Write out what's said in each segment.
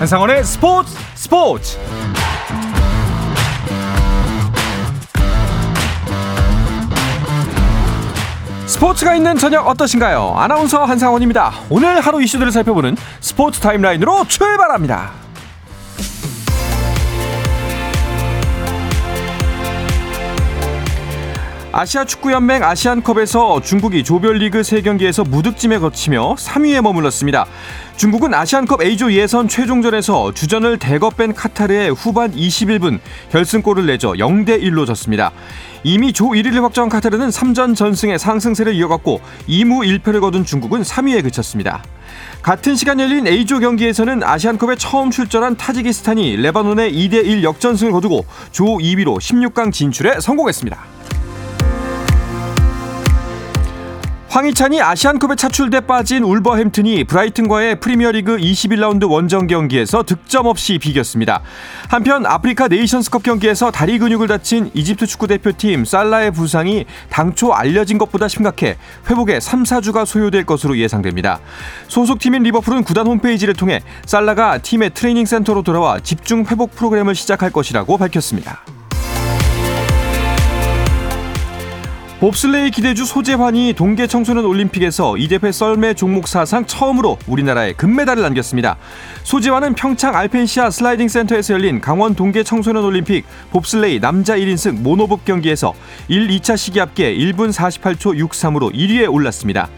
한상원의 스포츠 스포츠 스포츠가 있는 저녁 어떠신가요? 아나운서 한상원입니다. 오늘 하루 이슈들을 살펴보는 스포츠 타임라인으로 출발합니다. 아시아 축구연맹 아시안컵에서 중국이 조별리그 3경기에서 무득점에 거치며 3위에 머물렀습니다. 중국은 아시안컵 A조 예선 최종전에서 주전을 대거 뺀 카타르에 후반 21분 결승골을 내줘 0대 1로 졌습니다. 이미 조 1위를 확정한 카타르는 3전 전승의 상승세를 이어갔고 2무 1패를 거둔 중국은 3위에 그쳤습니다. 같은 시간 열린 A조 경기에서는 아시안컵에 처음 출전한 타지키스탄이 레바논의 2대1 역전승을 거두고 조 2위로 16강 진출에 성공했습니다. 황희찬이 아시안컵에 차출돼 빠진 울버햄튼이 브라이튼과의 프리미어리그 21라운드 원정 경기에서 득점 없이 비겼습니다. 한편 아프리카 네이션스컵 경기에서 다리 근육을 다친 이집트 축구 대표팀 살라의 부상이 당초 알려진 것보다 심각해 회복에 3, 4주가 소요될 것으로 예상됩니다. 소속팀인 리버풀은 구단 홈페이지를 통해 살라가 팀의 트레이닝 센터로 돌아와 집중 회복 프로그램을 시작할 것이라고 밝혔습니다. 봅슬레이 기대주 소재환이 동계 청소년 올림픽에서 이대회 썰매 종목 사상 처음으로 우리나라에 금메달을 안겼습니다. 소재환은 평창 알펜시아 슬라이딩 센터에서 열린 강원 동계 청소년 올림픽 봅슬레이 남자 1인승 모노봅 경기에서 1, 2차 시기 합계 1분 48초 63으로 1위에 올랐습니다.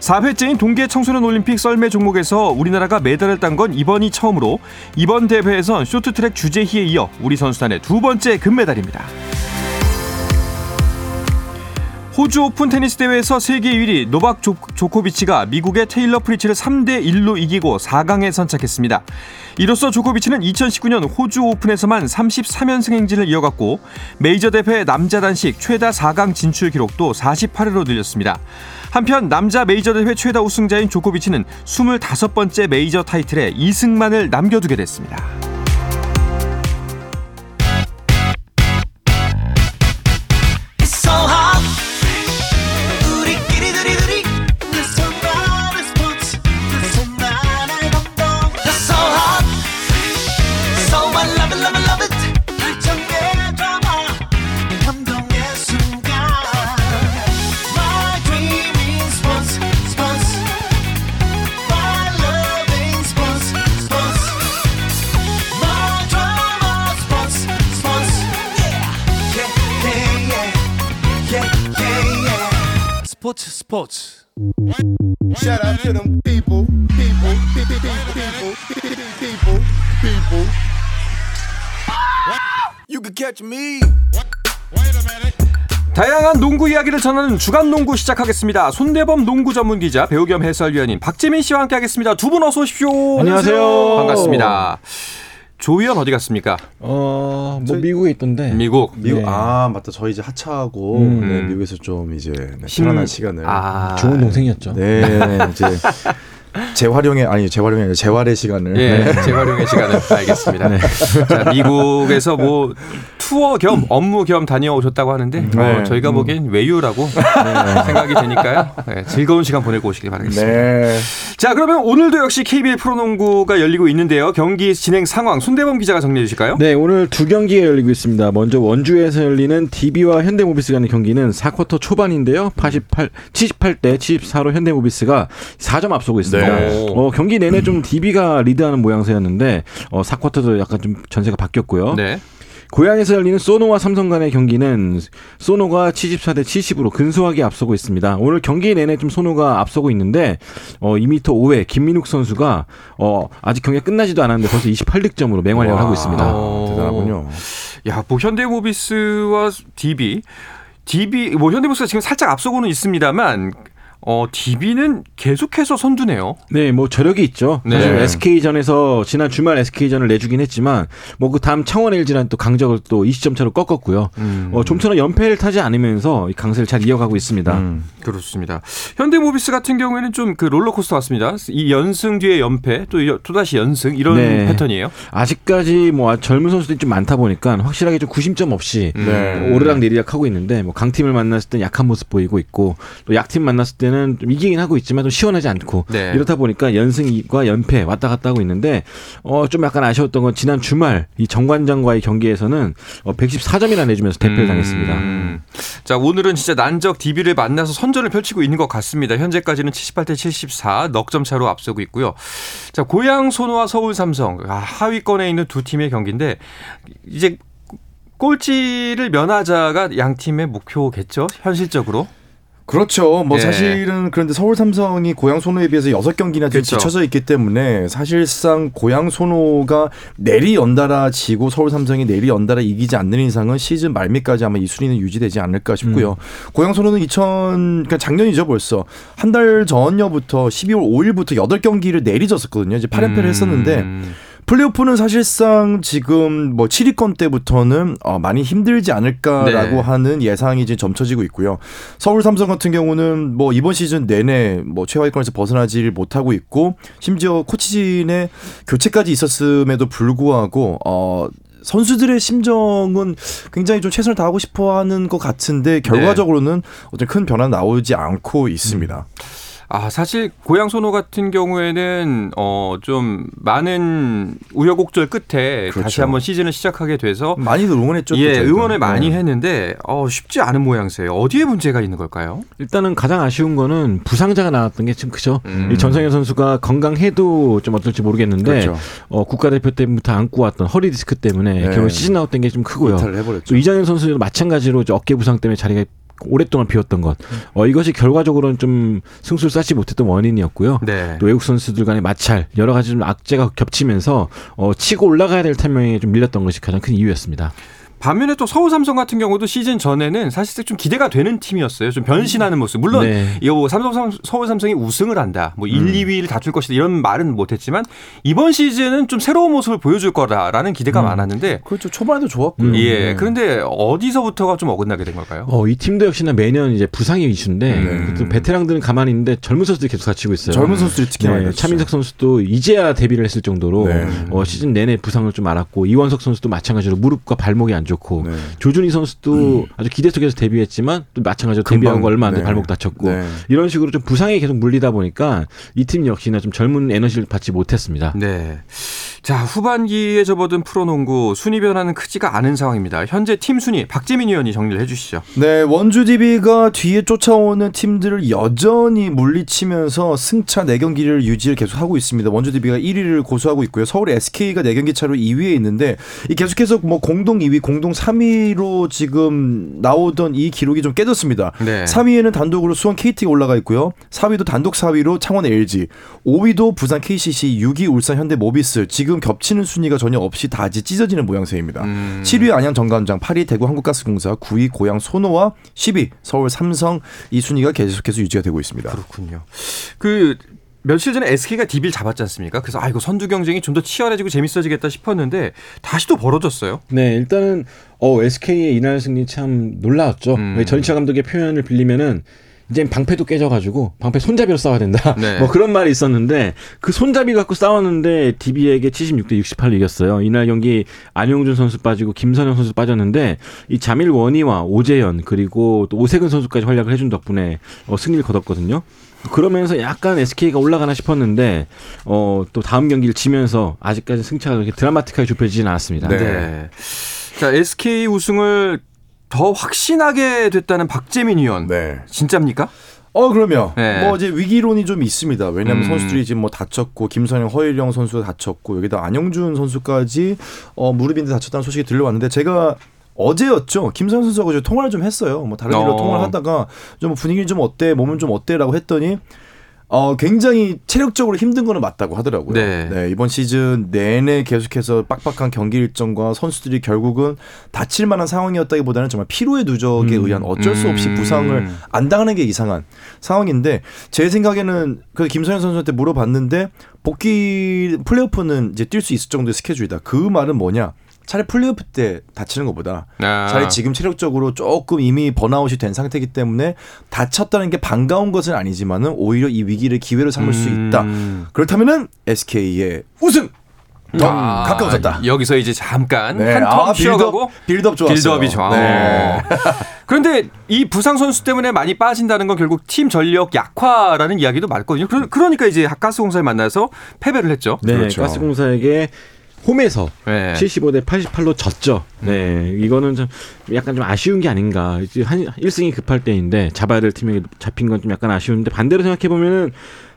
4회째인 동계 청소년 올림픽 썰매 종목에서 우리나라가 메달을 딴 건 이번이 처음으로 이번 대회에선 쇼트트랙 주재희에 이어 우리 선수단의 두 번째 금메달입니다. 호주 오픈 테니스 대회에서 세계 1위 노박 조, 조코비치가 미국의 테일러 프리츠를 3대 1로 이기고 4강에 선착했습니다. 이로써 조코비치는 2019년 호주 오픈에서만 33연승 행진을 이어갔고 메이저 대회 남자 단식 최다 4강 진출 기록도 48회로 늘렸습니다. 한편 남자 메이저 대회 최다 우승자인 조코비치는 25번째 메이저 타이틀에 2승만을 남겨두게 됐습니다. 스포츠 스포츠 Shout out to them people, people, people, people, people, people. You can catch me. 다양한 농구 이야기를 전하는 주간 농구 시작하겠습니다. 손대범 농구 전문 기자, 배우 겸 해설위원인 박재민 씨와 함께하겠습니다. 두 분 어서 오십시오. 안녕하세요. 반갑습니다. 조희연 어디 갔습니까? 어, 뭐 미국에 있던데. 미국. 미국. 네. 아, 맞다. 저희 이제 하차하고 음. 네, 미국에서 좀 이제 네, 편안한 시간을. 아. 좋은 동생이었죠. 네, 이제 재활용의 아니 재활용이 아니라 재활의 시간을 예, 네. 재활용의 시간을 알겠습니다. 네. 자, 미국에서 뭐 투어 겸 업무 겸 다녀오셨다고 하는데 네. 어, 저희가 음. 보기엔 외유라고 네. 생각이 되니까요. 네, 즐거운 시간 보내고 오시길 바라겠습니다. 네. 자, 그러면 오늘도 역시 KBL 프로농구가 열리고 있는데요. 경기 진행 상황 손대범 기자가 정리해 주실까요? 네, 오늘 두 경기가 열리고 있습니다. 먼저 원주에서 열리는 DB와 현대모비스 간의 경기는 4쿼터 초반인데요. 88 78대 74로 현대모비스가 4점 앞서고 있습니다. 네. 어, 경기 내내 좀 DB가 리드하는 모양새였는데 어, 4쿼터도 약간 좀 전세가 바뀌었고요. 네. 고향에서 열리는 소노와 삼성 간의 경기는 소노가 74대 70으로 근소하게 앞서고 있습니다. 오늘 경기 내내 좀 소노가 앞서고 있는데 어 2m 5회 김민욱 선수가 어 아직 경기가 끝나지도 않았는데 벌써 28득점으로 맹활약을 하고 있습니다. 대단하군요. 야, 뭐 현대모비스와 DB DB 뭐 현대모비스가 지금 살짝 앞서고는 있습니다만 어, DB는 계속해서 선두네요. 네, 뭐 저력이 있죠. 네. 사실 SK전에서 지난 주말 SK전을 내주긴 했지만 뭐 그 다음 창원 LG랑 또 강적을 또 20점 차로 꺾었고요. 음. 어, 좀처럼 연패를 타지 않으면서 강세를 잘 이어가고 있습니다. 음. 그렇습니다. 현대모비스 같은 경우에는 좀 그 롤러코스터 같습니다. 이 연승 뒤에 연패 또 또다시 연승 이런 네. 패턴이에요. 아직까지 뭐 젊은 선수들이 좀 많다 보니까 확실하게 좀 구심점 없이 네. 오르락 내리락 하고 있는데 뭐 강팀을 만났을 땐 약한 모습 보이고 있고 또 약팀 만났을 때 때는 좀 이기긴 하고 있지만 좀 시원하지 않고 네. 이렇다 보니까 연승과 연패 왔다 갔다 하고 있는데 어 좀 약간 아쉬웠던 건 지난 주말 이 정관장과의 경기에서는 어 114점이나 내주면서 대패를 당했습니다. 음. 자 오늘은 진짜 난적 DB를 만나서 선전을 펼치고 있는 것 같습니다. 현재까지는 78대 74 넉 점 차로 앞서고 있고요. 자 고양 소노와 서울 삼성 아, 하위권에 있는 두 팀의 경기인데 이제 꼴찌를 면하자가 양 팀의 목표겠죠 현실적으로. 그렇죠. 뭐 예. 사실은 그런데 서울 삼성이 고양 소노에 비해서 여섯 경기나 지금 그렇죠. 지쳐져 있기 때문에 사실상 고양 소노가 내리 연달아 지고 서울 삼성이 내리 연달아 이기지 않는 이상은 시즌 말미까지 아마 이 순위는 유지되지 않을까 싶고요. 고양 소노는 2000 그러니까 작년이죠 벌써 한 달 전여부터 12월 5일부터 여덟 경기를 내리졌었거든요. 이제 8연패를 했었는데 음. 플레이오프는 사실상 지금 뭐 7위권 때부터는 어 많이 힘들지 않을까라고 네. 하는 예상이 이제 점쳐지고 있고요. 서울 삼성 같은 경우는 뭐 이번 시즌 내내 뭐 최하위권에서 벗어나지 못하고 있고 심지어 코치진의 교체까지 있었음에도 불구하고 어 선수들의 심정은 굉장히 좀 최선을 다하고 싶어 하는 것 같은데 결과적으로는 어떤 큰 변화 나오지 않고 있습니다. 아 사실 고양 소노 같은 경우에는 어 좀 많은 우여곡절 끝에 그렇죠. 다시 한번 시즌을 시작하게 돼서 많이들 응원했죠. 또예 저희가. 응원을 많이 네. 했는데 어 쉽지 않은 모양새예요. 어디에 문제가 있는 걸까요? 일단은 가장 아쉬운 거는 부상자가 나왔던 게좀 크죠. 음. 이 전성현 선수가 건강해도 좀 어떨지 모르겠는데 그렇죠. 어, 국가대표 때부터 안고 왔던 허리 디스크 때문에 네. 결국 시즌 아웃된 게 좀 크고요. 이탈을 해버렸죠. 또 이장현 선수도 마찬가지로 어깨 부상 때문에 자리가 오랫동안 비었던 것. 어, 이것이 결과적으로는 좀 승수를 쌓지 못했던 원인이었고요. 네. 또 외국 선수들 간의 마찰, 여러 가지 좀 악재가 겹치면서 어, 치고 올라가야 될 타이밍에 좀 밀렸던 것이 가장 큰 이유였습니다. 반면에 또 서울 삼성 같은 경우도 시즌 전에는 사실상 좀 기대가 되는 팀이었어요. 좀 변신하는 모습. 물론 네. 이거 뭐 삼성 삼- 서울 삼성이 우승을 한다. 뭐 1, 2위를 다툴 것이다. 이런 말은 못 했지만 이번 시즌은 좀 새로운 모습을 보여줄 거다라는 기대가 많았는데 그렇죠. 초반에도 좋았고요. 예. 네. 그런데 어디서부터가 좀 어긋나게 된 걸까요? 어, 이 팀도 역시나 매년 이제 부상이 이슈인데 네. 또 베테랑들은 가만히 있는데 젊은 선수들이 계속 다치고 있어요. 젊은 선수들이 특히 많이 네, 다치죠. 차민석 선수도 이제야 데뷔를 했을 정도로 네. 어, 시즌 내내 부상을 좀 앓았고 이원석 선수도 마찬가지로 무릎과 발목이 안 좋고 네. 조준희 선수도 아주 기대 속에서 데뷔했지만 또 마찬가지로 금방, 데뷔하고 얼마 안돼 네. 발목 다쳤고 네. 이런 식으로 좀 부상에 계속 물리다 보니까 이 팀 역시나 좀 젊은 에너지를 받지 못했습니다. 네. 자, 후반기에 접어든 프로농구 순위 변화는 크지가 않은 상황입니다. 현재 팀 순위 박재민 위원이 정리를 해 주시죠. 네, 원주 DB가 뒤에 쫓아오는 팀들을 여전히 물리치면서 승차 4경기를 유지를 계속하고 있습니다. 원주 DB가 1위를 고수하고 있고요. 서울 SK가 4경기 차로 2위에 있는데 이 계속해서 뭐 공동 2위, 공동 3위로 지금 나오던 이 기록이 좀 깨졌습니다. 네. 3위에는 단독으로 수원 KT가 올라가 있고요. 4위도 단독 4위로 창원 LG, 5위도 부산 KCC, 6위 울산 현대 모비스. 지금 겹치는 순위가 전혀 없이 다 이제 찢어지는 모양새입니다. 음. 7위 안양 정감장, 8위 대구 한국가스공사, 9위 고양 소노와 10위 서울 삼성 이 순위가 계속해서 유지가 되고 있습니다. 그렇군요. 그 며칠 전에 SK가 DB를 잡았지 않습니까? 그래서 아 이거 선두 경쟁이 좀 더 치열해지고 재밌어지겠다 싶었는데 다시 또 벌어졌어요. 네, 일단은 어, SK의 이날 승리 참 놀라웠죠. 음. 전희철 감독의 표현을 빌리면은 이제 방패도 깨져가지고 방패 손잡이로 싸워야 된다. 네. 뭐 그런 말이 있었는데 그 손잡이 갖고 싸웠는데 DB에게 76대 68로 이겼어요. 이날 경기 안용준 선수 빠지고 김선영 선수 빠졌는데 이 자밀 원희와 오재현 그리고 또 오세근 선수까지 활약을 해준 덕분에 어, 승리를 거뒀거든요. 그러면서 약간 SK가 올라가나 싶었는데 어, 또 다음 경기를 지면서 아직까지 승차가 그렇게 드라마틱하게 좁혀지진 않았습니다. 네. 네. 자 SK 우승을 더 확신하게 됐다는 박재민 위원. 네. 진짜입니까? 어 그러면 네. 뭐 이제 위기론이 좀 있습니다. 왜냐하면 음. 선수들이 지금 뭐 다쳤고 김선영, 허일영 선수가 다쳤고 여기다 안영준 선수까지 어 무릎인데 다쳤다는 소식이 들려왔는데 제가 어제였죠. 김선영 선수하고 좀 통화를 좀 했어요. 뭐 다른 일로 어. 통화를 하다가 좀 분위기 좀 어때, 몸은 좀 어때라고 했더니 어 굉장히 체력적으로 힘든 거는 맞다고 하더라고요. 네. 이번 시즌 내내 계속해서 빡빡한 경기 일정과 선수들이 결국은 다칠 만한 상황이었다기보다는 정말 피로의 누적에 음. 의한 어쩔 수 없이 음. 부상을 안 당하는 게 이상한 상황인데 제 생각에는 그 김선현 선수한테 물어봤는데 복귀 플레이오프는 이제 뛸 수 있을 정도의 스케줄이다. 그 말은 뭐냐? 차라리 플레이오프 때 다치는 것보다 아. 차라리 지금 체력적으로 조금 이미 번아웃이 된 상태이기 때문에 다쳤다는 게 반가운 것은 아니지만은 오히려 이 위기를 기회로 삼을 수 있다. 음. 그렇다면은 SK의 우승 더 가까워졌다. 여기서 이제 잠깐 네. 한 텀 아, 쉬어가고 빌드업, 빌드업 좋았어요. 빌드업이 좋아. 네. 어. 그런데 이 부상 선수 때문에 많이 빠진다는 건 결국 팀 전력 약화라는 이야기도 맞거든요. 그러- 그러 니까 이제 가스공사를 만나서 패배를 했죠. 네, 그렇죠. 가스공사에게 홈에서 네. 75대 88로 졌죠. 네, 이거는 좀 약간 좀 아쉬운 게 아닌가. 이제 한 1승이 급할 때인데 잡아야 될 팀에게 잡힌 건 좀 약간 아쉬운데 반대로 생각해 보면은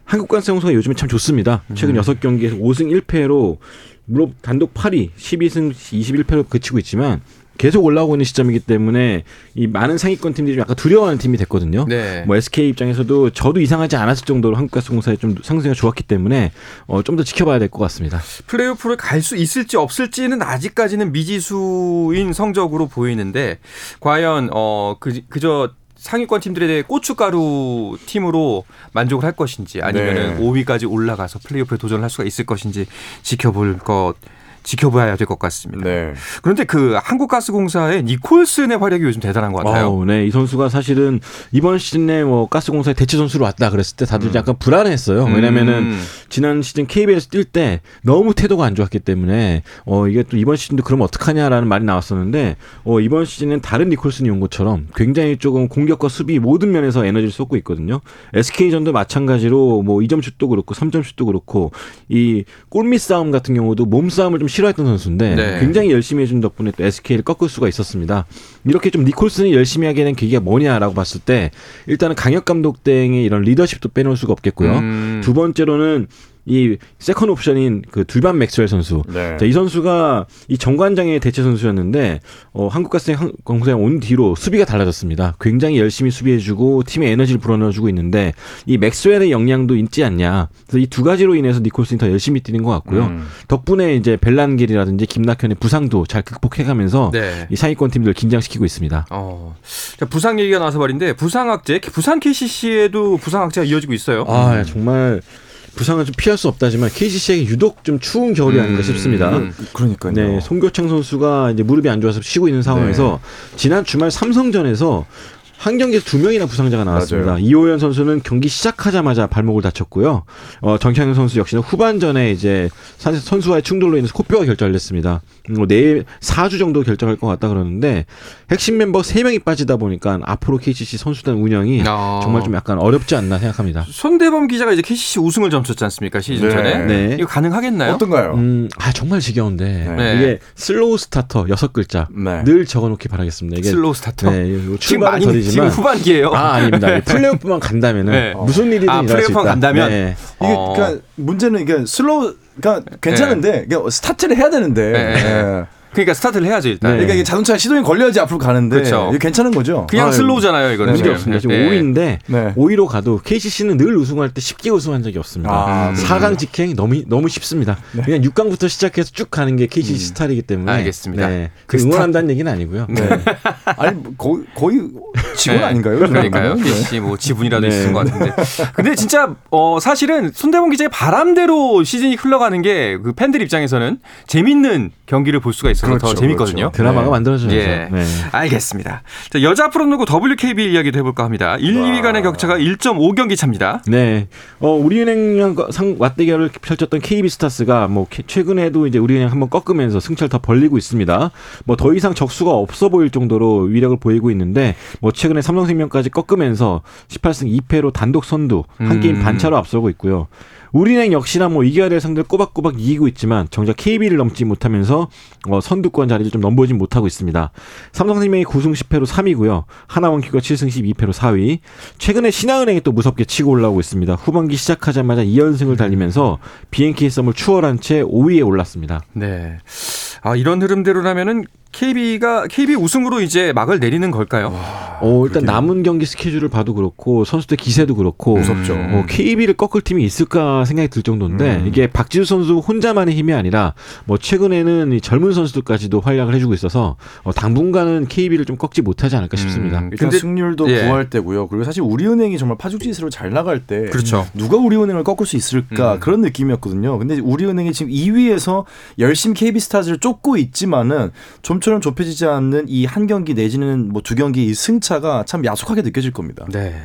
한국가스공사가 요즘에 참 좋습니다. 최근 여섯 경기에서 5승 1패로 물론 단독 8위, 12승 21패로 그치고 있지만 계속 올라오고 있는 시점이기 때문에 이 많은 상위권 팀들이 좀 약간 두려워하는 팀이 됐거든요. 네. 뭐 SK 입장에서도 저도 이상하지 않았을 정도로 한국가스공사의 좀 상승이 좋았기 때문에 어, 좀 더 지켜봐야 될 것 같습니다. 플레이오프를 갈 수 있을지 없을지는 아직까지는 미지수인 성적으로 보이는데 과연 어 그, 그저 상위권 팀들에 대해 고춧가루 팀으로 만족을 할 것인지 아니면은 네. 5위까지 올라가서 플레이오프에 도전을 할 수가 있을 것인지 지켜볼 것 지켜봐야 될 것 같습니다. 네. 그런데 그 한국가스공사의 니콜슨의 활약이 요즘 대단한 것 같아요. 아우, 네, 이 선수가 사실은 이번 시즌에 뭐 가스공사의 대체 선수로 왔다 그랬을 때 다들 약간 불안했어요. 왜냐면은 음. 지난 시즌 KBS 뛸 때 너무 태도가 안 좋았기 때문에 어 이게 또 이번 시즌도 그러면 어떡하냐라는 말이 나왔었는데 어 이번 시즌은 다른 니콜슨이 온 것처럼 굉장히 조금 공격과 수비 모든 면에서 에너지를 쏟고 있거든요. SK전도 마찬가지로 뭐 2점 슛도 그렇고 3점 슛도 그렇고 이 골밑 싸움 같은 경우도 몸 싸움을 좀 싫어했던 선수인데 네. 굉장히 열심히 해준 덕분에 또 SK를 꺾을 수가 있었습니다. 이렇게 좀 니콜슨이 열심히 하게 된 계기가 뭐냐라고 봤을 때 일단은 강혁 감독대행의 이런 리더십도 빼놓을 수가 없겠고요. 음. 두 번째로는 이 second option인 그 듀반 맥스웰 선수. 네. 자, 이 선수가 이 정관장의 대체 선수였는데 어, 한국가스공사에 온 뒤로 수비가 달라졌습니다. 굉장히 열심히 수비해주고 팀의 에너지를 불어넣어주고 있는데 이 맥스웰의 역량도 있지 않냐. 그래서 이 두 가지로 인해서 니콜슨이 더 열심히 뛰는 것 같고요. 음. 덕분에 이제 벨란길이라든지 김낙현의 부상도 잘 극복해가면서 네. 이 상위권 팀들 긴장시키고 있습니다. 어. 자, 부상 얘기가 나와서 말인데 부상 학제 부산 KCC에도 부상 학제가 이어지고 있어요. 아 정말 부상은 좀 피할 수 없다지만 KCC에게 유독 좀 추운 겨울이 아닌가 싶습니다. 음. 그러니까요. 네, 송교창 선수가 이제 무릎이 안 좋아서 쉬고 있는 상황에서 지난 주말 삼성전에서 한 경기에서 두 명이나 부상자가 나왔습니다. 맞아요. 이호연 선수는 경기 시작하자마자 발목을 다쳤고요. 어, 정창현 선수 역시는 후반전에 이제 선- 선수와의 충돌로 인해서 코뼈가 결절됐습니다. 음, 뭐 내일 4주 정도 결정할 것 같다 그러는데 핵심 멤버 3명이 빠지다 보니까 앞으로 KCC 선수단 운영이 아. 정말 좀 약간 어렵지 않나 생각합니다. 손대범 기자가 이제 KCC 우승을 점쳤지 않습니까 시즌 네. 전에 네. 이거 가능하겠나요? 어떤가요? 음, 아 정말 지겨운데 네. 이게 slow starter 여섯 글자 네. 늘 적어놓기 바라겠습니다. 이게 slow starter. 네, 출발은 많이 더디지만 지금 후반기예요. 아 아닙니다. 이 플레이오프만 간다면은 네. 무슨 일이든 아, 일어날 수 플레이오프만 있다. 간다면? 네. 이게 어. 그러니까 문제는 이게 slow 그러니까 괜찮은데 이게 스타트를 해야 되는데 네. 예. 그러니까 스타트를 해야죠 일단. 네. 그러니까 이게 자동차 시동이 걸려야지 앞으로 가는데 그렇죠. 이게 괜찮은 거죠. 그냥 아유, slow잖아요 이거는. 문제 지금. 없습니다. 지금 네. 5위인데 네. 5위로 가도 KCC는 늘 우승할 때 쉽게 우승한 적이 없습니다. 아, 음. 4강 직행이 너무 너무 쉽습니다. 그냥 6강부터 시작해서 쭉 가는 게 KCC 스타일이기 때문에 알겠습니다. 네. 그그 응원한다는 얘기는 아니고요. 네. 아니 뭐 거의 거의 네. 아닌가요? 그러니까요. 네. KCC 뭐 지분이라도 네. 있는 것 같은데. 근데 진짜 어 사실은 손대범 기자의 바람대로 시즌이 흘러가는 게 그 팬들 입장에서는 재밌는 경기를 볼 수가 있어 서더 그렇죠, 재밌거든요. 그렇죠. 드라마가 네. 만들어져야죠. 예. 네. 알겠습니다. 자, 여자 프로농구 WKB 이야기도 해볼까 합니다. 1, 2위 간의 격차가 1.5경기 차입니다. 네. 어, 우리은행이랑 상 맞대결을 펼쳤던 KB스타스가 뭐 캐- 최근에도 이제 우리은행 한번 꺾으면서 승차를 더 벌리고 있습니다. 뭐 더 이상 적수가 없어 보일 정도로 위력을 보이고 있는데 뭐 최근에 삼성생명까지 꺾으면서 18승 2패로 단독 선두 한 음. 게임 반차로 앞서고 있고요. 우리은행 역시나 뭐 이겨야 될 상대를 꼬박꼬박 이기고 있지만 정작 KB를 넘지 못하면서 어, 선두권 자리를 좀 넘보진 못하고 있습니다. 삼성생명이 9승 10패로 3위고요. 하나원큐가 7승 12패로 4위. 최근에 신한은행이 또 무섭게 치고 올라오고 있습니다. 후반기 시작하자마자 2연승을 달리면서 BNK 썸을 추월한 채 5위에 올랐습니다. 네. 아, 이런 흐름대로라면은 KB가 KB 우승으로 이제 막을 내리는 걸까요? 어, 일단 남은 경기 스케줄을 봐도 그렇고 선수들 기세도 그렇고 무섭죠. 어, KB를 꺾을 팀이 있을까 생각이 들 정도인데 음. 이게 박지수 선수 혼자만의 힘이 아니라 뭐 최근에는 이 젊은 선수들까지도 활약을 해주고 있어서 어, 당분간은 KB를 좀 꺾지 못하지 않을까 싶습니다. 음. 일단 근데- 승률도 예. 구할 때고요. 그리고 사실 우리은행이 정말 파죽지세로 잘 나갈 때 그렇죠. 누가 우리은행을 꺾을 수 있을까 음. 그런 느낌이었거든요. 근데 우리은행이 지금 2위에서 열심히 KB스타즈를 쫓고 있지만은 좀 처럼 좁혀지지 않는 이 한 경기 내지는 뭐 두 경기 이 승차가 참 야속하게 느껴질 겁니다. 네.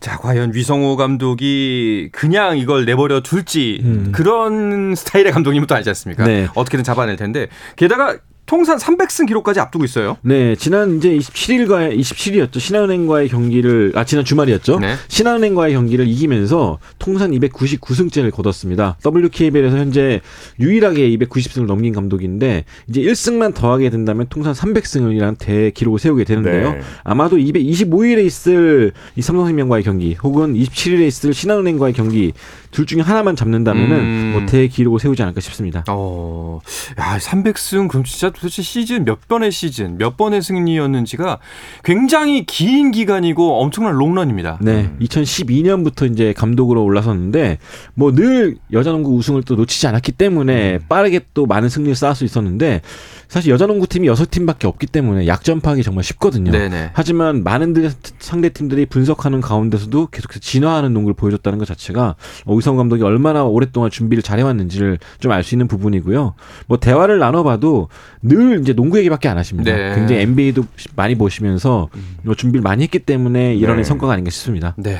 자, 과연 위성호 감독이 그냥 이걸 내버려 둘지 음. 그런 스타일의 감독님은 또 아니지 않습니까? 네. 어떻게든 잡아낼 텐데 게다가 통산 300승 기록까지 앞두고 있어요. 네, 지난 이제 27일과의 27일이었죠. 신한은행과의 경기를 아 지난 주말이었죠. 네. 신한은행과의 경기를 이기면서 통산 299승째를 거뒀습니다. WKBL에서 현재 유일하게 290승을 넘긴 감독인데 이제 1승만 더하게 된다면 통산 300승이라는 대기록을 세우게 되는데요. 네. 아마도 225일에 있을 이 삼성생명과의 경기 혹은 27일에 있을 신한은행과의 경기 둘 중에 하나만 잡는다면은 음. 뭐 대기록을 세우지 않을까 싶습니다. 어, 야, 300승 그럼 진짜 도대체 시즌 몇 번의 시즌, 몇 번의 승리였는지가 굉장히 긴 기간이고 엄청난 롱런입니다. 네, 2012년부터 이제 감독으로 올라섰는데 뭐 늘 여자농구 우승을 또 놓치지 않았기 때문에 빠르게 또 많은 승리를 쌓을 수 있었는데 사실 여자농구 팀이 여섯 팀밖에 없기 때문에 약점 파악이 정말 쉽거든요. 네네. 하지만 많은 들- 상대 팀들이 분석하는 가운데서도 계속해서 진화하는 농구를 보여줬다는 것 자체가 오이성 감독이 얼마나 오랫동안 준비를 잘해왔는지를 좀 알 수 있는 부분이고요. 뭐 대화를 나눠봐도 늘 이제 농구 얘기밖에 안 하십니다. 네. 굉장히 NBA도 많이 보시면서 뭐 준비를 많이 했기 때문에 이런 네. 성과가 아닌가 싶습니다. 네.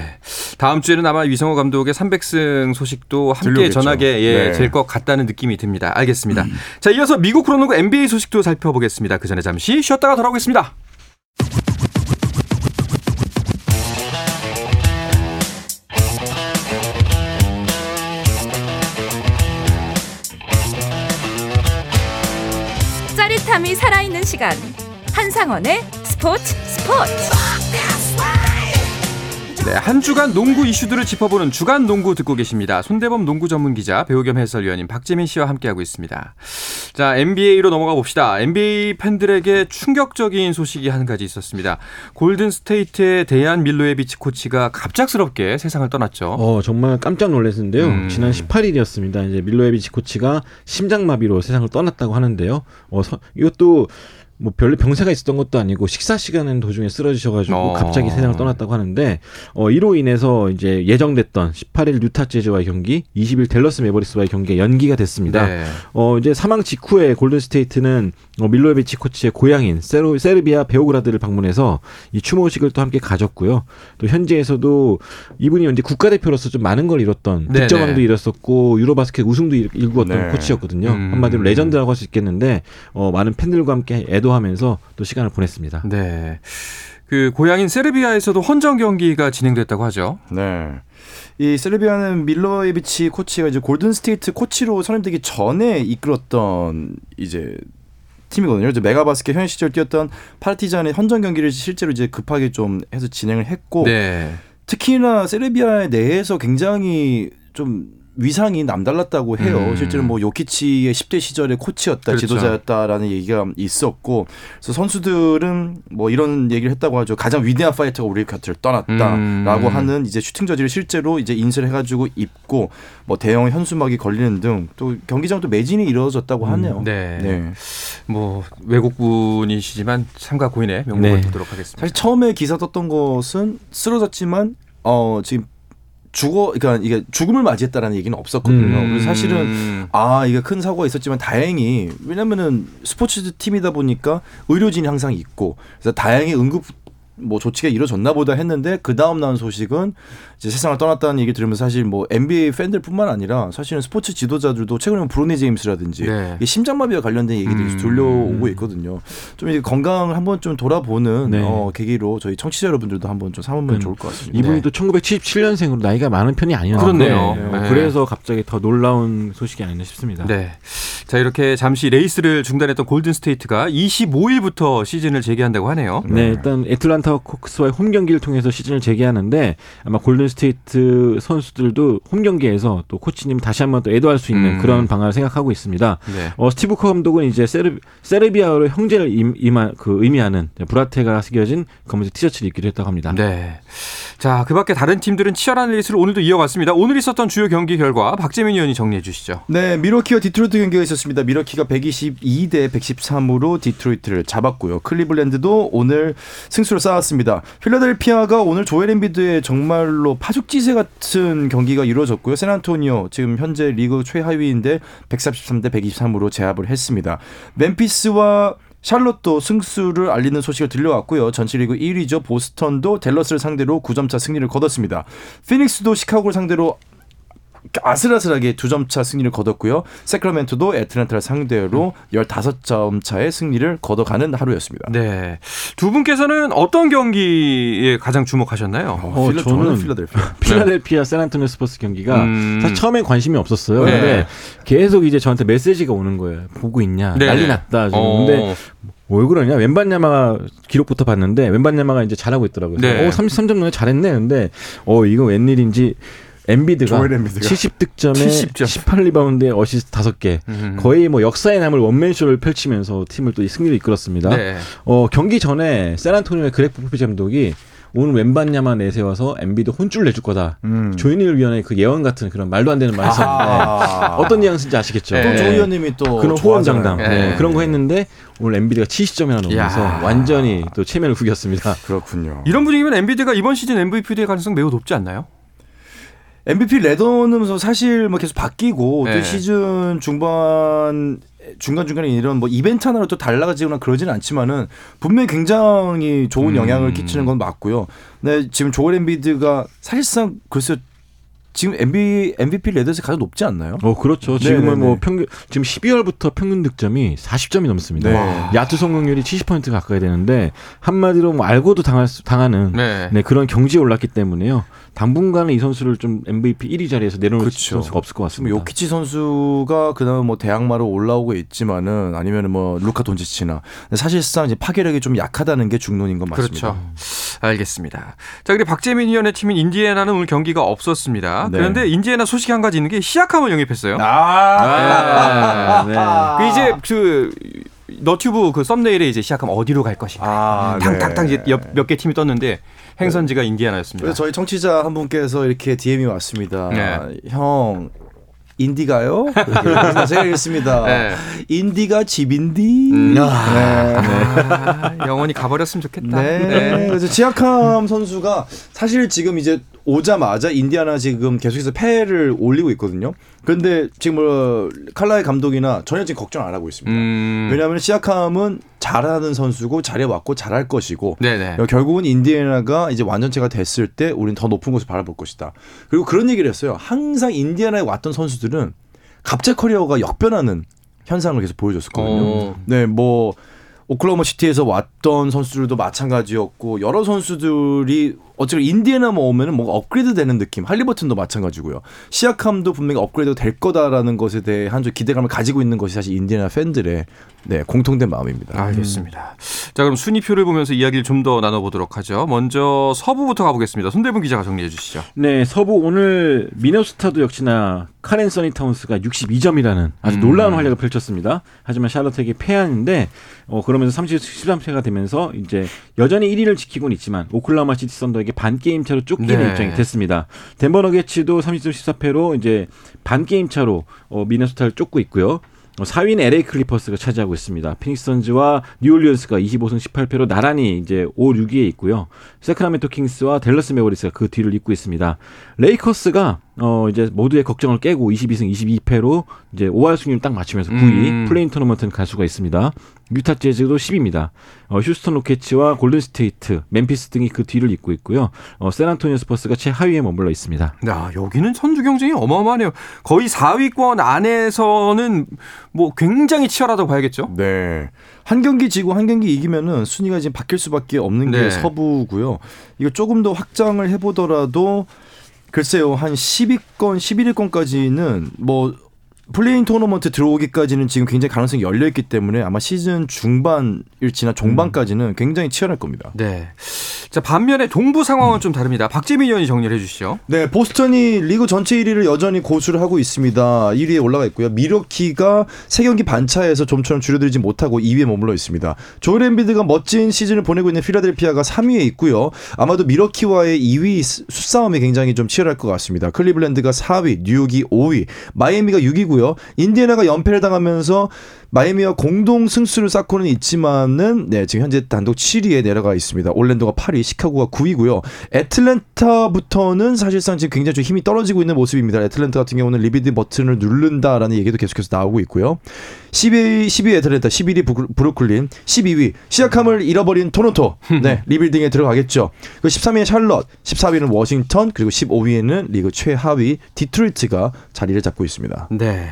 다음 주에는 아마 위성호 감독의 300승 소식도 함께 들려오겠죠. 전하게 예, 네. 될것 같다는 느낌이 듭니다. 알겠습니다. 자, 이어서 미국 프로농구 NBA 소식도 살펴보겠습니다. 그 전에 잠시 쉬었다가 돌아오겠습니다. 짜릿함이 살아있는 시간. 한상원의 스포츠 스포츠 네, 한 주간 농구 이슈들을 짚어보는 주간 농구 듣고 계십니다. 손대범 농구 전문 기자, 배우 겸 해설위원인 박재민 씨와 함께하고 있습니다. 자, NBA로 넘어가 봅시다. NBA 팬들에게 충격적인 소식이 한 가지 있었습니다. 골든 스테이트의 데얀 밀로예비치 코치가 갑작스럽게 세상을 떠났죠. 어, 정말 깜짝 놀랐는데요. 음. 지난 18일이었습니다. 이제 밀로예비치 코치가 심장마비로 세상을 떠났다고 하는데요. 어, 서- 이것도 뭐 별로 병세가 있었던 것도 아니고 식사 시간은 도중에 쓰러지셔가지고 어. 갑자기 세상을 떠났다고 하는데 어, 이로 인해서 이제 예정됐던 18일 유타 재즈와의 경기, 20일 댈러스 매버릭스와의 경기가 연기가 됐습니다. 네. 어, 이제 사망 직후에 골든 스테이트는 어, 밀로예비치 코치의 고향인 세르, 세르비아 베오그라드를 방문해서 이 추모식을 또 함께 가졌고요. 또 현지에서도 이분이 이제 국가대표로서 좀 많은 걸 이뤘던 네네. 득점왕도 이뤘었고 유로바스켓 우승도 일- 일구었던 네. 코치였거든요. 음. 한마디로 레전드라고 할 수 있겠는데 어, 많은 팬들과 함께 애도 하면서 또 시간을 보냈습니다. 네. 그 고향인 세르비아에서도 헌정 경기가 진행됐다고 하죠. 네. 이 세르비아는 밀로예비치 코치가 이제 골든 스테이트 코치로 선임되기 전에 이끌었던 이제 팀이거든요. 이제 메가바스켓 현 시절 뛰었던 파르티잔의 헌정 경기를 실제로 이제 급하게 좀 해서 진행을 했고 네. 특히나 세르비아 내에서 굉장히 좀 위상이 남달랐다고 해요. 음. 실제로 뭐 요키치의 10대 시절의 코치였다, 그렇죠. 지도자였다라는 얘기가 있었고, 그래서 선수들은 뭐 이런 얘기를 했다고 하죠. 가장 위대한 파이터가 우리 곁을 떠났다라고 음. 하는 이제 슈팅 저지를 실제로 이제 인쇄를 해가지고 입고 뭐 대형 현수막이 걸리는 등 또 경기장도 매진이 이루어졌다고 하네요. 네. 네. 뭐 외국분이시지만 삼가 고인의 명복을 네. 빌도록 하겠습니다. 사실 처음에 기사 떴던 것은 쓰러졌지만 어 지금 죽어 그러니까 이게 죽음을 맞이했다라는 얘기는 없었거든요. 음. 그래서 사실은 음. 아 이게 큰 사고가 있었지만 다행히 왜냐면은 스포츠 팀이다 보니까 의료진이 항상 있고 그래서 다행히 응급 뭐 조치가 이루어졌나 보다 했는데 그 다음 나온 소식은 이제 세상을 떠났다는 얘기 들으면서 사실 뭐 NBA 팬들뿐만 아니라 사실은 스포츠 지도자들도 최근에 뭐 브로니 제임스라든지 네. 심장마비와 관련된 얘기들이 음. 들려오고 있거든요. 좀 이제 건강을 한번 좀 돌아보는 네. 어, 계기로 저희 청취자 여러분들도 한번 좀 삼으면 음. 좋을 것 같습니다. 이분이 네. 또 1977년생으로 나이가 많은 편이 아니었는데 그렇네요. 어, 네. 그래서 갑자기 더 놀라운 소식이 아니나 싶습니다. 네. 자, 이렇게 잠시 레이스를 중단했던 골든 스테이트가 25일부터 시즌을 재개한다고 하네요. 네, 일단 애틀란타 호크스와의 홈 경기를 통해서 시즌을 재개하는데 아마 골든 스테이트 선수들도 홈 경기에서 또 코치님 다시 한번 또 애도할 수 있는 음. 그런 방안을 생각하고 있습니다. 네. 어, 스티브 커 감독은 이제 세르, 세르비아어로 형제를 임, 임한, 그 의미하는 brate가 새겨진 검은색 티셔츠를 입기로 했다고 합니다. 네. 자, 그 밖에 다른 팀들은 치열한 레이스를 오늘도 이어갔습니다. 오늘 있었던 주요 경기 결과 박재민 위원이 정리해 주시죠. 네, 밀워키와 디트로이트 경기가 있었습니다. 밀워키가 122대 113으로 디트로이트를 잡았고요. 클리블랜드도 오늘 승수를 쌓았습니다. 필라델피아가 오늘 조엘 엠비드의 정말로 파죽지세 같은 경기가 이루어졌고요. 샌안토니오 지금 현재 리그 최하위인데 133대 123으로 제압을 했습니다. 멤피스와 샬롯도 승수를 알리는 소식을 들려왔고요. 전체 리그 1위죠. 보스턴도 댈러스를 상대로 9점차 승리를 거뒀습니다. 피닉스도 시카고를 상대로 아슬아슬하게 두 점 차 승리를 거뒀고요. 새크라멘토도 애틀랜타를 상대로 15점 차의 승리를 거둬가는 하루였습니다. 네. 두 분께서는 어떤 경기에 가장 주목하셨나요? 어, 필라, 저는 저는 필라델피아. 필라델피아 샌안토니오 스퍼스 경기가 음. 사실 처음에 관심이 없었어요. 네. 근데 계속 이제 저한테 메시지가 오는 거예요. 보고 있냐? 네. 난리 났다. 어. 근데 왜 그러냐? 웸반야마가 기록부터 봤는데 웸반야마가 이제 잘하고 있더라고요. 네. 어, 33점 넣어 잘했네. 근데 어 이거 웬일인지 엠비드가 70득점에 70점. 18리바운드에 어시스트 5개. 음. 거의 뭐 역사에 남을 원맨쇼를 펼치면서 팀을 또 이 승리로 이끌었습니다. 네. 어, 경기 전에 샌안토니오의 그렉 포포비치 감독이 오늘 웸반야마 내세워서 엠비드 혼쭐 내줄 거다. 음. 조현일 위원의 그 예언 같은 그런 말도 안 되는 말을 썼는데 아. 어떤 뉘앙스인지 아시겠죠? 네. 또 네. 조 위원님이 또 그런 호언장담 네. 네, 그런 거 했는데 오늘 엠비드가 70점이나 넣으면서 야. 완전히 또 체면을 구겼습니다. 그렇군요. 이런 분위기면 엠비드가 이번 시즌 MVP 될 가능성 매우 높지 않나요? MVP 레더는 사실 뭐 계속 바뀌고 네. 또 시즌 중반 중간 중간에 이런 뭐 이벤트 하나로 또 달라지거나 그러지는 않지만은 분명히 굉장히 좋은 음. 영향을 끼치는 건 맞고요. 네 지금 조엘 엠비드가 사실상 글쎄 요 지금 MB, MVP 레더에서 가장 높지 않나요? 어 그렇죠. 네네네. 지금은 뭐 평균 지금 12월부터 평균 득점이 40점이 넘습니다. 네. 야투 성공률이 70% 가까이 되는데 한마디로 뭐 알고도 당할 수, 당하는 네. 네, 그런 경지에 올랐기 때문에요. 당분간은 이 선수를 좀 MVP 1위 자리에서 내려놓을 그렇죠. 선수가 없을 것 같습니다. 요키치 선수가 그다음 뭐 대학마로 올라오고 있지만은 아니면은 뭐 루카 돈치치나 사실상 이제 파괴력이 좀 약하다는 게 중론인 건 맞습니다. 그렇죠. 알겠습니다. 자, 그리고 박재민 위원의 팀인 인디애나는 오늘 경기가 없었습니다. 네. 그런데 인디애나 소식이 한 가지 있는 게 시약함을 영입했어요. 아, 네. 그 이제 그 너튜브 그 썸네일에 이제 시약함 어디로 갈 것인가. 아, 탕탕탕 네. 이제 몇 개 팀이 떴는데 행선지가 인디애나였습니다. 저희 청취자 한 분께서 이렇게 DM이 왔습니다. 네. 형 인디가요? 제가 읽습니다. 네. 인디가 집인디. 음. 네. 아, 영원히 가버렸으면 좋겠다. 네. 그래서 지아캄 선수가 사실 지금 이제 오자마자 인디아나 지금 계속해서 패를 올리고 있거든요. 그런데 지금 뭐 칼라일 감독이나 전혀 지금 걱정 안 하고 있습니다. 음. 왜냐하면 시아캄은 잘하는 선수고 잘해왔고 잘할 것이고 네네. 결국은 인디애나가 이제 완전체가 됐을 때 우리는 더 높은 곳을 바라볼 것이다. 그리고 그런 얘기를 했어요. 항상 인디애나에 왔던 선수들은 갑자기 커리어가 역변하는 현상을 계속 보여줬었거든요. 어. 네, 뭐 오클라호마 시티에서 왔던 선수들도 마찬가지였고 여러 선수들이 어쨌든 인디애나 뭐 오면은 뭔가 업그레이드 되는 느낌. 할리버튼도 마찬가지고요. 시아캄도 분명히 업그레이드 될 거다라는 것에 대해 한좀 기대감을 가지고 있는 것이 사실 인디애나 팬들의 네, 공통된 마음입니다. 알겠습니다. 자, 그럼 순위표를 보면서 이야기를 좀 더 나눠 보도록 하죠. 먼저 서부부터 가보겠습니다. 손대범 기자가 정리해 주시죠. 네, 서부 오늘 미네소타도 역시나 칼 앤서니 타운스가 62점이라는 아주 음. 놀라운 활약을 펼쳤습니다. 하지만 샬럿에게 패하는데 어 그러면서 30승, 13패가 되면서 이제 여전히 1위를 지키고는 있지만 오클라호마 시티 썬더에게 반 게임 차로 쫓기는 네. 입장이 됐습니다. 덴버 너기츠도 30승 14패로 이제 반 게임 차로 어 미네소타를 쫓고 있고요. 어, 4위는 LA 클리퍼스가 차지하고 있습니다. 피닉스 선즈와 뉴올리언스가 25승 18패로 나란히 이제 5, 6위에 있고요. 새크라멘토 킹스와 댈러스 매버릭스가 그 뒤를 잇고 있습니다. 레이커스가 어 이제 모두의 걱정을 깨고 22승 22패로 이제 5할 승률 딱 맞추면서 9위 음. play-in 토너먼트는 갈 수가 있습니다. 유타 재즈도 10위입니다. 어, 휴스턴 로케츠와 골든 스테이트, 멤피스 등이 그 뒤를 잇고 있고요. 어, 샌안토니오 스퍼스가 최하위에 머물러 있습니다. 야, 여기는 선두 경쟁이 어마어마하네요. 거의 4위권 안에서는 뭐 굉장히 치열하다고 봐야겠죠? 네. 한 경기 지고 한 경기 이기면은 순위가 지금 바뀔 수밖에 없는 게 네. 서부고요. 이거 조금 더 확장을 해 보더라도 글쎄요 한 10위권, 11위권까지는 뭐 play-in 토너먼트 들어오기까지는 지금 굉장히 가능성이 열려 있기 때문에 아마 시즌 중반일지나 종반까지는 굉장히 치열할 겁니다. 네. 자, 반면에 동부 상황은 좀 다릅니다. 박재민 위원이 정리를 해 주시죠. 네, 보스턴이 리그 전체 1위를 여전히 고수를 하고 있습니다. 1위에 올라가 있고요. 밀워키가 세 경기 반 차에서 좀처럼 줄어들지 못하고 2위에 머물러 있습니다. 조엘 엠비드가 멋진 시즌을 보내고 있는 필라델피아가 3위에 있고요. 아마도 밀워키와의 2위 수싸움이 굉장히 좀 치열할 것 같습니다. 클리블랜드가 4위, 뉴욕이 5위, 마이애미가 6위고요. 인디애나가 연패를 당하면서 마이애미와 공동 승수를 쌓고는 있지만은 네, 지금 현재 단독 7위에 내려가 있습니다. 올랜도가 8위, 시카고가 9위고요. 애틀랜타부터는 사실상 지금 굉장히 좀 힘이 떨어지고 있는 모습입니다. 애틀랜타 같은 경우는 rebuild 버튼을 누른다라는 얘기도 계속해서 나오고 있고요. 10위, 10위 애틀랜타, 11위 브루클린, 12위 시아캄을 잃어버린 토론토. 네, 리빌딩에 들어가겠죠. 그리고 13위에 샬럿, 14위는 워싱턴, 그리고 15위에는 리그 최하위 디트로이트가 자리를 잡고 있습니다. 네.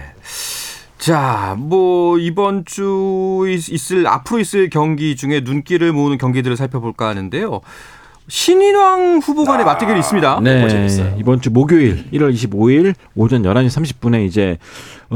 자, 뭐 이번 주 있을 앞으로 있을 경기 중에 눈길을 모으는 경기들을 살펴볼까 하는데요. 신인왕 후보 간의 아, 맞대결이 있습니다. 네, 이번 주 목요일 1월 25일 오전 11시 30분에 이제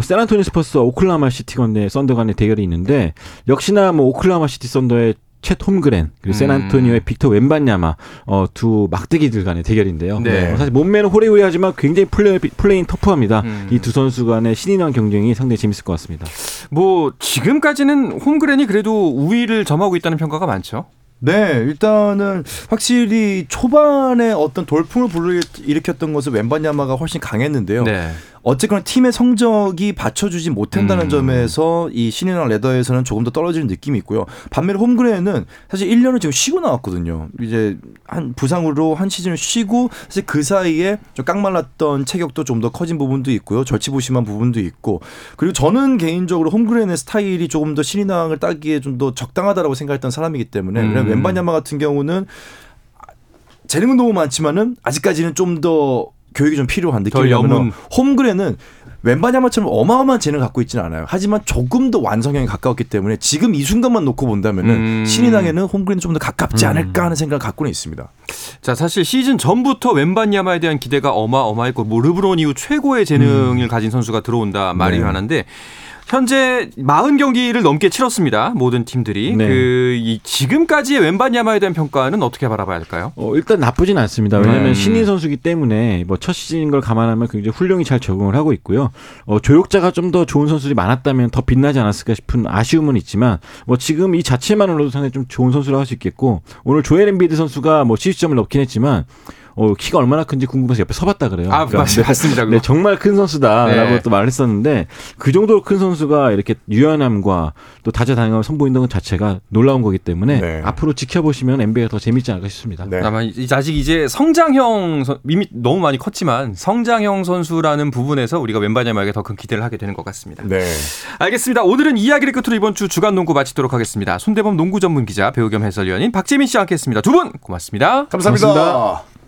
샌안토니오 스퍼스 오클라호마 시티 썬더 간의 대결이 있는데 역시나 뭐 오클라호마 시티 썬더의 쳇 홈그렌 그리고 샌안토니오의 음. 빅터 웸반야마 어, 두 막대기들 간의 대결인데요. 네. 어, 사실 몸매는 호리호리하지만 굉장히 플레이, 플레인 터프합니다. 음. 이 두 선수 간의 신인왕 경쟁이 상당히 재밌을 것 같습니다. 뭐 지금까지는 홈그랜이 그래도 우위를 점하고 있다는 평가가 많죠. 네, 일단은 확실히 초반에 어떤 돌풍을 불러일으켰던 것은 웬반야마가 훨씬 강했는데요. 네. 어쨌거나 팀의 성적이 받쳐주지 못한다는 음. 점에서 이 신인왕 레더에서는 조금 더 떨어지는 느낌이 있고요. 반면에 홈그레는 사실 1년을 지금 쉬고 나왔거든요. 이제 한 부상으로 한 시즌을 쉬고 사실 그 사이에 좀 깡말랐던 체격도 좀 더 커진 부분도 있고요. 절치부심한 부분도 있고 그리고 저는 개인적으로 홈그레의 스타일이 조금 더 신인왕을 따기에 좀 더 적당하다라고 생각했던 사람이기 때문에 음. 웬바냐마 같은 경우는 재능은 너무 많지만은 아직까지는 좀더 교육이 좀 필요한 느낌이라면 홈그레는 웬바냐마처럼 어마어마한 재능을 갖고 있지는 않아요. 하지만 조금 더 완성형에 가까웠기 때문에 지금 이 순간만 놓고 본다면은 음. 신인왕에는 홈그레는 좀더 가깝지 음. 않을까 하는 생각을 갖고는 있습니다. 자, 사실 시즌 전부터 웬바냐마에 대한 기대가 어마어마했고 뭐 르브론 이후 최고의 재능을 음. 가진 선수가 들어온다 말이 네. 많은데 현재 40경기를 넘게 치렀습니다. 모든 팀들이. 네. 그, 이, 지금까지의 웬바냐마에 대한 평가는 어떻게 바라봐야 할까요? 어, 일단 나쁘진 않습니다. 왜냐하면 음. 신인 선수기 때문에 뭐 첫 시즌인 걸 감안하면 굉장히 훌륭히 잘 적응을 하고 있고요. 어, 조력자가 좀 더 좋은 선수들이 많았다면 더 빛나지 않았을까 싶은 아쉬움은 있지만 뭐 지금 이 자체만으로도 상당히 좀 좋은 선수를 할수 있겠고 오늘 조엘 엠비드 선수가 뭐 70점을 넣긴 했지만 어, 키가 얼마나 큰지 궁금해서 옆에 서봤다 그래요. 아, 그러니까 네, 맞습니다. 네, 정말 큰 선수다라고 네. 또 말했었는데 그 정도로 큰 선수가 이렇게 유연함과 또 다재다능함을 선보인다는 것 자체가 놀라운 거기 때문에 네. 앞으로 지켜보시면 NBA가 더 재밌지 않을까 싶습니다. 네. 아마 아직 이제 성장형 이미 너무 많이 컸지만 성장형 선수라는 부분에서 우리가 왼바냐마에게 더큰 기대를 하게 되는 것 같습니다. 네. 알겠습니다. 오늘은 이야기를 끝으로 이번 주 주간 농구 마치도록 하겠습니다. 손대범 농구 전문 기자 배우 겸 해설위원인 박재민 씨와 함께했습니다. 두 분 고맙습니다. 감사합니다. 고맙습니다.